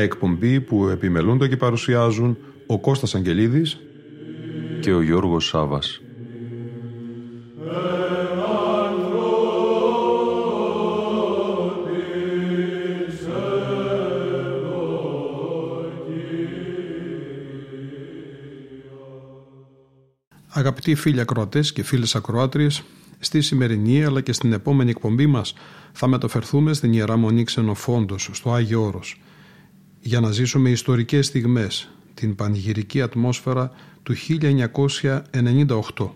Μια εκπομπή που επιμελούνται και παρουσιάζουν ο Κώστας Αγγελίδης και ο Γιώργος Σάβας. Αγαπητοί φίλοι ακροατές και φίλες ακροάτριες, στη σημερινή αλλά και στην επόμενη εκπομπή μας θα μεταφερθούμε στην Ιερά Μονή Ξενοφόντος, στο Άγιο Όρος, για να ζήσουμε ιστορικές στιγμές, την πανηγυρική ατμόσφαιρα του 1998.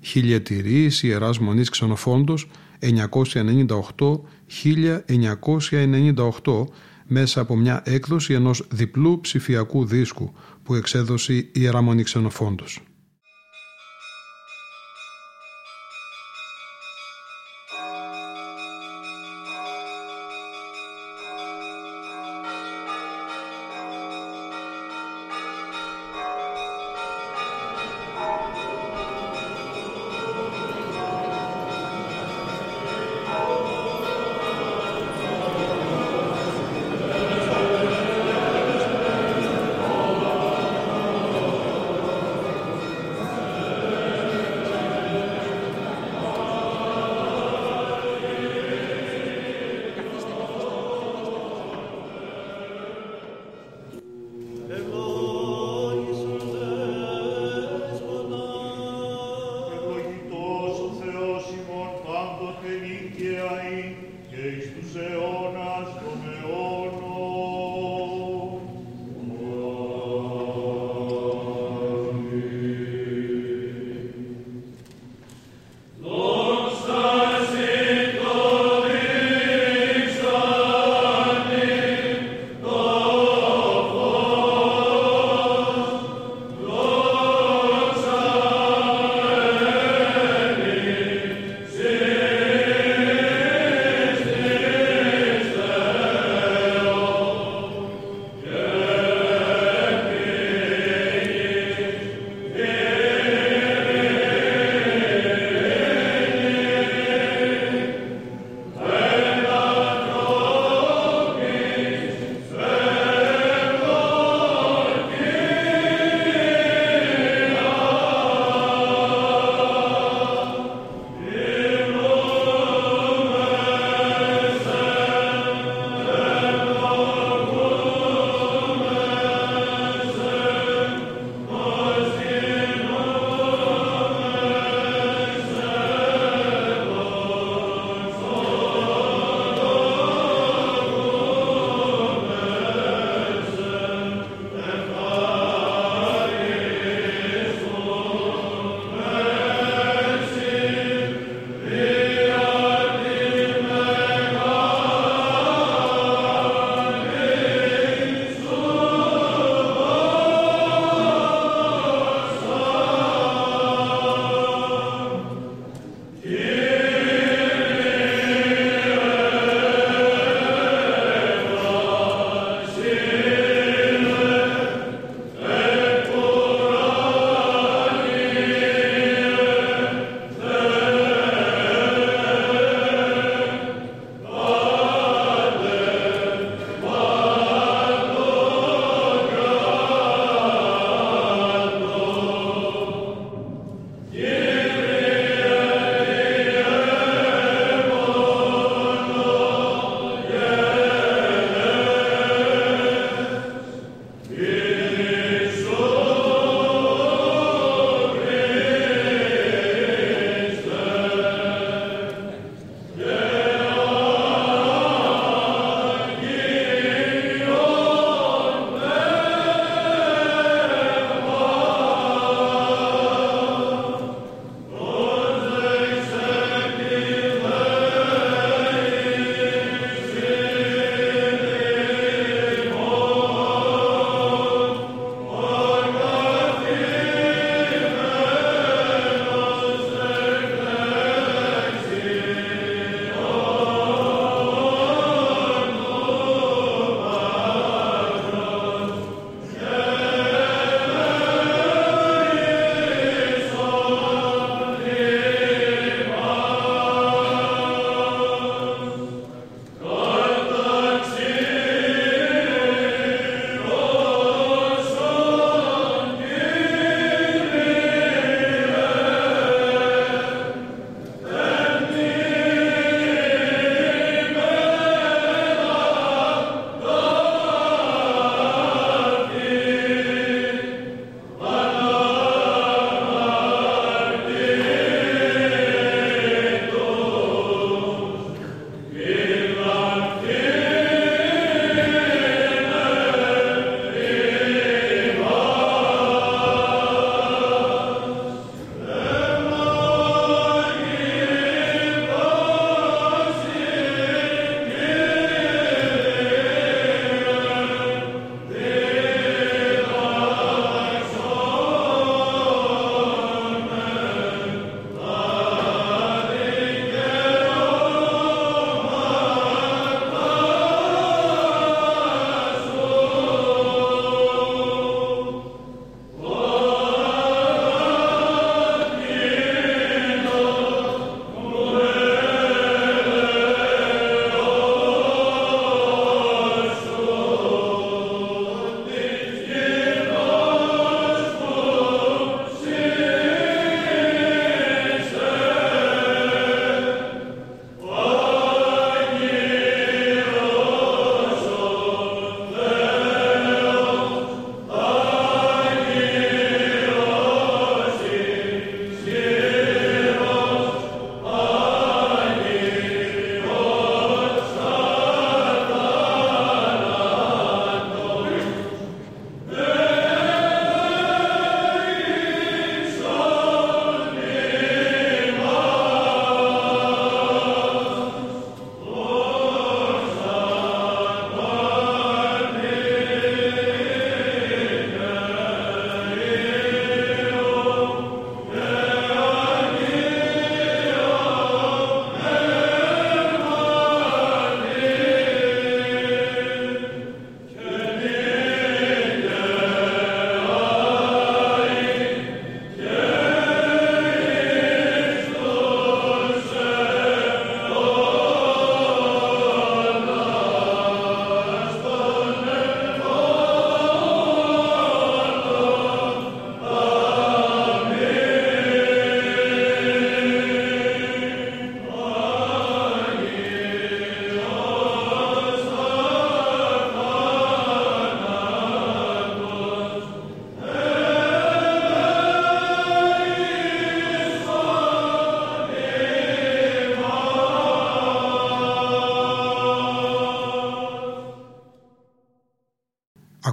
Χιλιετηρής Ιεράς Μονής Ξενοφόντος 1998-1998 μέσα από μια έκδοση ενός διπλού ψηφιακού δίσκου που εξέδωσε η Ιερά Μονή Ξενοφόντος.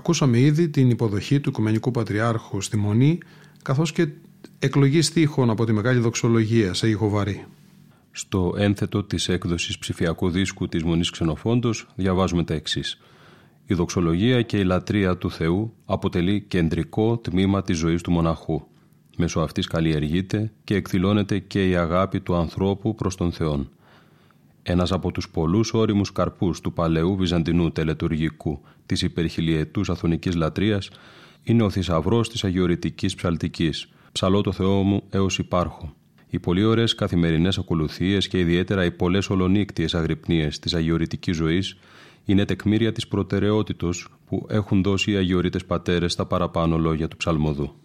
Ακούσαμε ήδη την υποδοχή του Οικουμενικού Πατριάρχου στη Μονή, καθώς και εκλογή στίχων από τη Μεγάλη Δοξολογία σε ήχο βαρύ. Στο ένθετο της έκδοσης ψηφιακού δίσκου της Μονής Ξενοφόντος διαβάζουμε τα εξής. Η δοξολογία και η λατρεία του Θεού αποτελεί κεντρικό τμήμα της ζωής του μοναχού. Μέσω αυτής καλλιεργείται και εκδηλώνεται και η αγάπη του ανθρώπου προς τον Θεόν. Ένας από τους πολλούς όριμους καρπούς του παλαιού βυζαντινού τελετουργικού της υπερχιλιετούς αθωνικής λατρείας είναι ο θησαυρός της αγιορητικής ψαλτικής «Ψαλώ το Θεό μου έως υπάρχω». Οι πολύ ωραίες καθημερινές ακολουθίες και ιδιαίτερα οι πολλές ολονύκτιες αγρυπνίες της αγιορητικής ζωής είναι τεκμήρια της προτεραιότητος που έχουν δώσει οι αγιορείτες πατέρες στα παραπάνω λόγια του ψαλμοδού.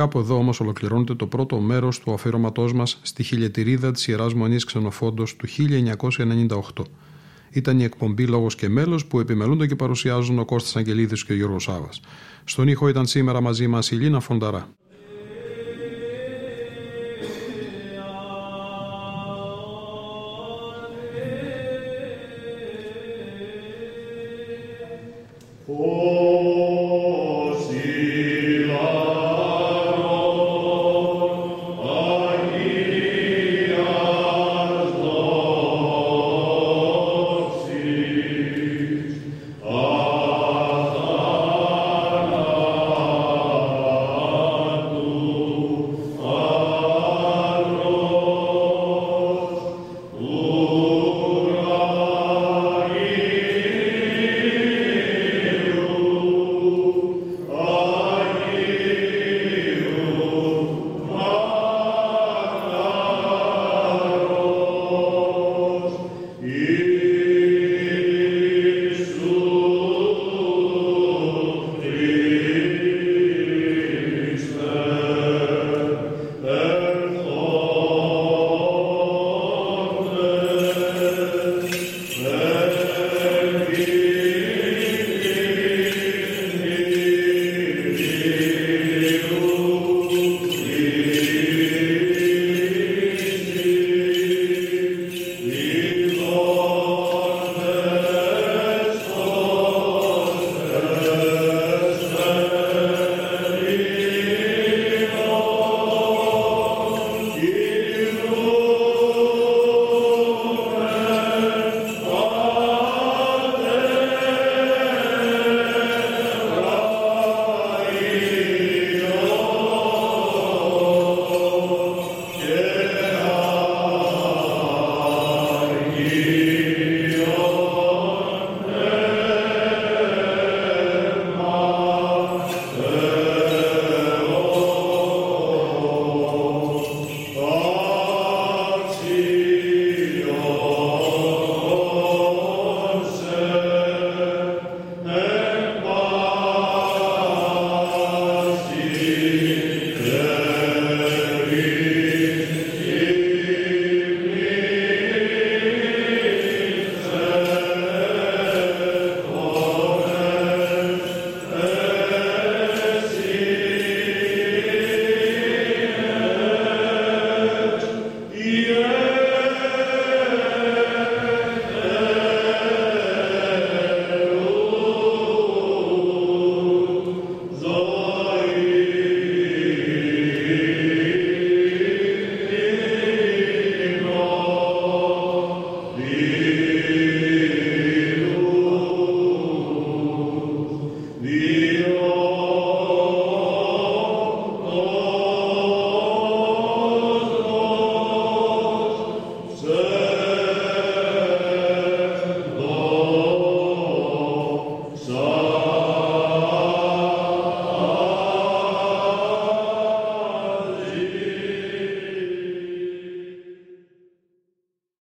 Κάπου εδώ όμως ολοκληρώνεται το πρώτο μέρος του αφιερώματό μας στη χιλιετηρίδα της Ιεράς Μονής Ξενοφόντος του 1998. Ήταν η εκπομπή Λόγος και Μέλος που επιμελούνται και παρουσιάζουν ο Κώστας Αγγελίδης και ο Γιώργος Σάβα. Στον ήχο ήταν σήμερα μαζί μας η Λίνα Φονταρά.